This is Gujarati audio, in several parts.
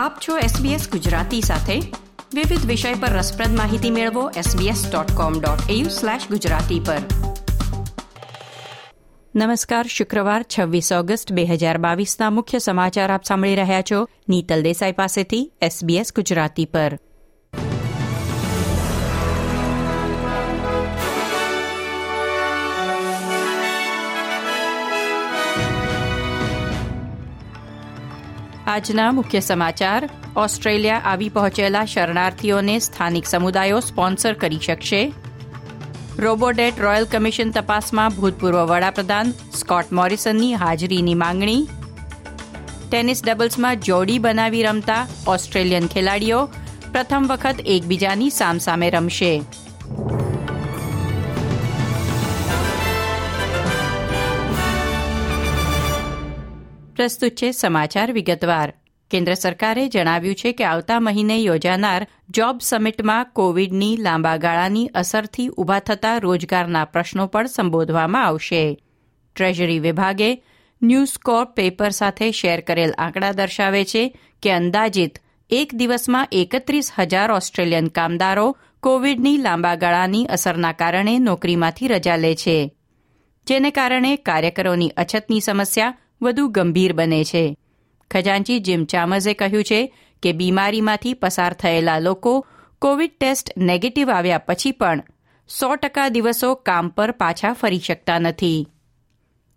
આપ છો SBS ગુજરાતી સાથે. વિવિધ વિષય પર રસપ્રદ માહિતી મેળવો sbs.com.au/gujarati પર. નમસ્કાર, શુક્રવાર 26 ઓગસ્ટ 2022ના મુખ્ય સમાચાર આપ સાંભળી રહ્યા છો. નીતલ દેસાઈ પાસેથી SBS ગુજરાતી પર. આજના મુખ્ય સમાચાર. ઓસ્ટ્રેલિયા આવી પહોંચેલા શરણાર્થીઓને સ્થાનિક સમુદાયો સ્પોન્સર કરી શકશે. રોબોડેટ રોયલ કમિશન તપાસમાં ભૂતપૂર્વ વડાપ્રધાન સ્કોટ મોરિસનની હાજરીની માંગણી. ટેનિસ ડબલ્સમાં જોડી બનાવી રમતા ઓસ્ટ્રેલિયન ખેલાડીઓ પ્રથમ વખત એકબીજાની સામસામે રમશે. પ્રસ્તુત છે સમાચાર વિગતવાર. કેન્દ્ર સરકારે જણાવ્યું છે કે આવતા મહિને યોજાનાર જોબ સમિટમાં કોવિડની લાંબા ગાળાની અસરથી ઊભા થતા રોજગારના પ્રશ્નો પણ સંબોધવામાં આવશે. ટ્રેઝરી વિભાગે ન્યૂઝ કોર્પ પેપર સાથે શેર કરેલ આંકડા દર્શાવે છે કે અંદાજિત એક દિવસમાં એકત્રીસ હજાર ઓસ્ટ્રેલિયન કામદારો કોવિડની લાંબા ગાળાની અસરના કારણે નોકરીમાંથી રજા લે છે. જેને કારણે કાર્યકરોની અછતની સમસ્યા વધુ ગંભીર બને છે. ખજાનચી જીમ ચામઝે કહ્યું છે કે બીમારીમાંથી પસાર થયેલા લોકો કોવિડ ટેસ્ટ નેગેટિવ આવ્યા પછી પણ સો ટકા દિવસો કામ પર પાછા ફરી શકતા નથી.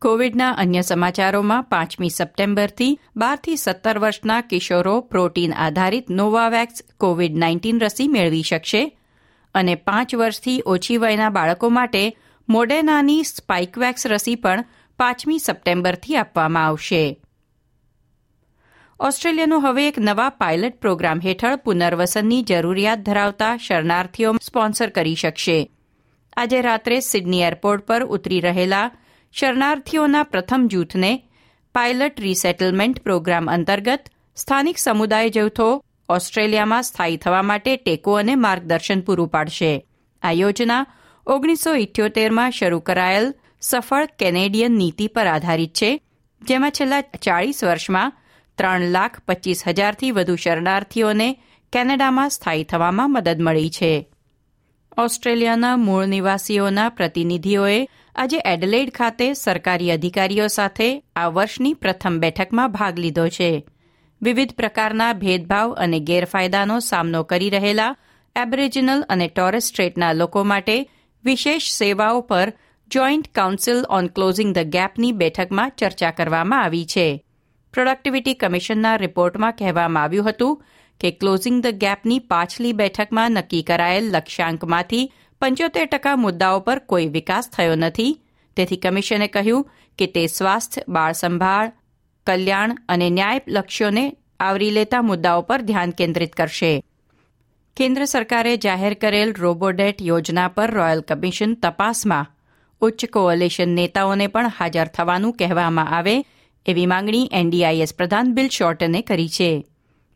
કોવિડના અન્ય સમાચારોમાં પાંચમી સપ્ટેમ્બરથી બારથી સત્તર વર્ષના કિશોરો પ્રોટીન આધારિત નોવાવેક્સ કોવિડ નાઇન્ટીન રસી મેળવી શકશે અને પાંચ વર્ષથી ઓછી વયના બાળકો માટે મોડેનાની સ્પાઇકવેક્સ રસી પણ પાંચમી સપ્ટેમ્બરથી આપવામાં આવશે. ઓસ્ટ્રેલિયાનું હવે એક નવા પાયલટ પ્રોગ્રામ હેઠળ પુનર્વસનની જરૂરિયાત ધરાવતા શરણાર્થીઓ સ્પોન્સર કરી શકશે. આજે રાત્રે સિડની એરપોર્ટ પર ઉતરી રહેલા શરણાર્થીઓના પ્રથમ જૂથને પાયલટ રીસેટલમેન્ટ પ્રોગ્રામ અંતર્ગત સ્થાનિક સમુદાય જૂથો ઓસ્ટ્રેલિયામાં સ્થાયી થવા માટે ટેકો અને માર્ગદર્શન પૂરું પાડશે. આ યોજના ઓગણીસો ઇઠ્યોતેરમાં શરૂ કરાયેલ સફળ કેનેડિયન નીતિ પર આધારિત છે, જેમાં છેલ્લા ચાળીસ વર્ષમાં ત્રણ લાખ પચીસ હજારથી વધુ શરણાર્થીઓને કેનેડામાં સ્થાયી થવામાં મદદ મળી છે. ઓસ્ટ્રેલિયાના મૂળ નિવાસીઓના પ્રતિનિધિઓએ આજે એડલેડ ખાતે સરકારી અધિકારીઓ સાથે આ વર્ષની પ્રથમ બેઠકમાં ભાગ લીધો છે. વિવિધ પ્રકારના ભેદભાવ અને ગેરફાયદાનો સામનો કરી રહેલા એબરિજિનલ અને ટોરેસ સ્ટ્રેટના લોકો માટે વિશેષ સેવાઓ પર joint council on closing the ગેપની બેઠકમાં ચર્ચા કરવામાં આવી છે. પ્રોડક્ટિવિટી કમિશનના રિપોર્ટમાં કહેવામાં આવ્યું હતું કે ક્લોઝિંગ ધ ગેપની પાછલી બેઠકમાં નક્કી કરાયેલ લક્ષ્યાંકમાંથી પંચોતેર ટકા મુદ્દાઓ પર કોઈ વિકાસ થયો નથી. તેથી કમિશને કહ્યું કે તે સ્વાસ્થ્ય, બાળ સંભાળ, કલ્યાણ અને ન્યાય લક્ષ્યોને આવરી લેતા મુદ્દાઓ પર ધ્યાન કેન્દ્રિત કરશે. કેન્દ્ર સરકારે જાહેર કરેલ રોબોડેટ યોજના પર રોયલ કમિશન તપાસમાં ઉચ્ચ કોઅલેશન નેતાઓને પણ હાજર થવાનું કહેવામાં આવે એવી માંગણી એનડીઆઈએસ પ્રધાન બિલ શોર્ટને કરી છે.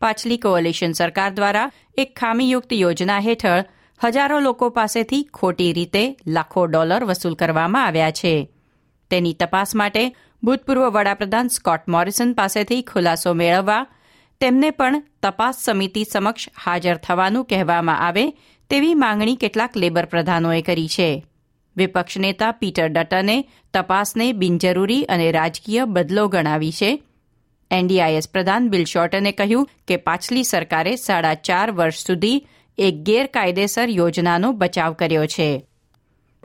પાછલી કોઅલેશન સરકાર દ્વારા એક ખામીયુક્ત યોજના હેઠળ હજારો લોકો પાસેથી ખોટી રીતે લાખો ડોલર વસૂલ કરવામાં આવ્યા છે. તેની તપાસ માટે ભૂતપૂર્વ વડાપ્રધાન સ્કોટ મોરિસન પાસેથી ખુલાસો મેળવવા તેમને પણ તપાસ સમિતિ સમક્ષ હાજર થવાનું કહેવામાં આવે તેવી માંગણી કેટલાક લેબર પ્રધાનોએ કરી છે. વિપક્ષ નેતા પીટર ડટને તપાસને બિનજરૂરી અને રાજકીય બદલો ગણાવી છે. એનડીઆઈએસ પ્રધાન બિલ શોર્ટને કહ્યું કે પાછલી સરકારે સાડા ચાર વર્ષ સુધી એક ગેરકાયદેસર યોજનાનો બચાવ કર્યો છે.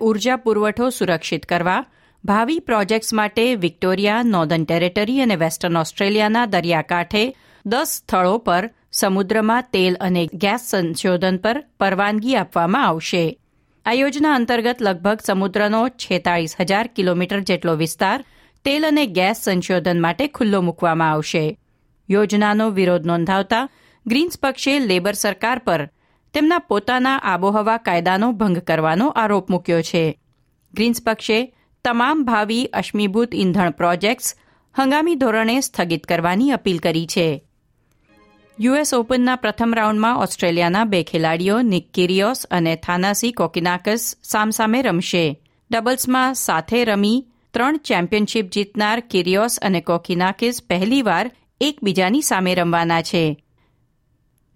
ઊર્જા પુરવઠો સુરક્ષિત કરવા, ભાવિ પ્રોજેક્ટ્સ માટે વિક્ટોરિયા, નોર્ધન ટેરેટરી અને વેસ્ટર્ન ઓસ્ટ્રેલિયાના દરિયાકાંઠે દસ સ્થળો પર સમુદ્રમાં તેલ અને ગેસ સંશોધન પર પરવાનગી આપવામાં આવશે. આ યોજના અંતર્ગત લગભગ સમુદ્રનો છેતાળીસ હજાર કિલોમીટર જેટલો વિસ્તાર તેલ અને ગેસ સંશોધન માટે ખુલ્લો મૂકવામાં આવશે. યોજનાનો વિરોધ નોંધાવતા ગ્રીન્સ પક્ષે લેબર સરકાર પર તેમના પોતાના આબોહવા કાયદાનો ભંગ કરવાનો આરોપ મૂક્યો છે. ગ્રીન્સ પક્ષે તમામ ભાવિ અશ્મીભૂત ઇંધણ પ્રોજેક્ટ્સ હંગામી ધોરણે સ્થગિત કરવાની અપીલ કરી છે. યુએસ ઓપનના પ્રથમ રાઉન્ડમાં ઓસ્ટ્રેલિયાના બે ખેલાડીઓ નિક કિરિયોસ અને થાનાસી કોકિનાકસ સામસામે રમશે. ડબલ્સમાં સાથે રમી ત્રણ ચેમ્પિયનશીપ જીતનાર કિરિયોસ અને કોકિનાકિસ પહેલીવાર એકબીજાની સામે રમવાના છે.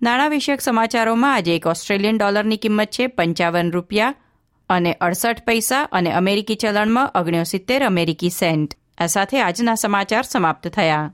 નાણાં વિષયક સમાચારોમાં આજે એક ઓસ્ટ્રેલિયન ડોલરની કિંમત છે પંચાવન રૂપિયા અને અડસઠ પૈસા અને અમેરિકી ચલણમાં ઓગણસિત્તેર અમેરિકી સેન્ટ. આ સાથે આજના સમાચાર સમાપ્ત થયા.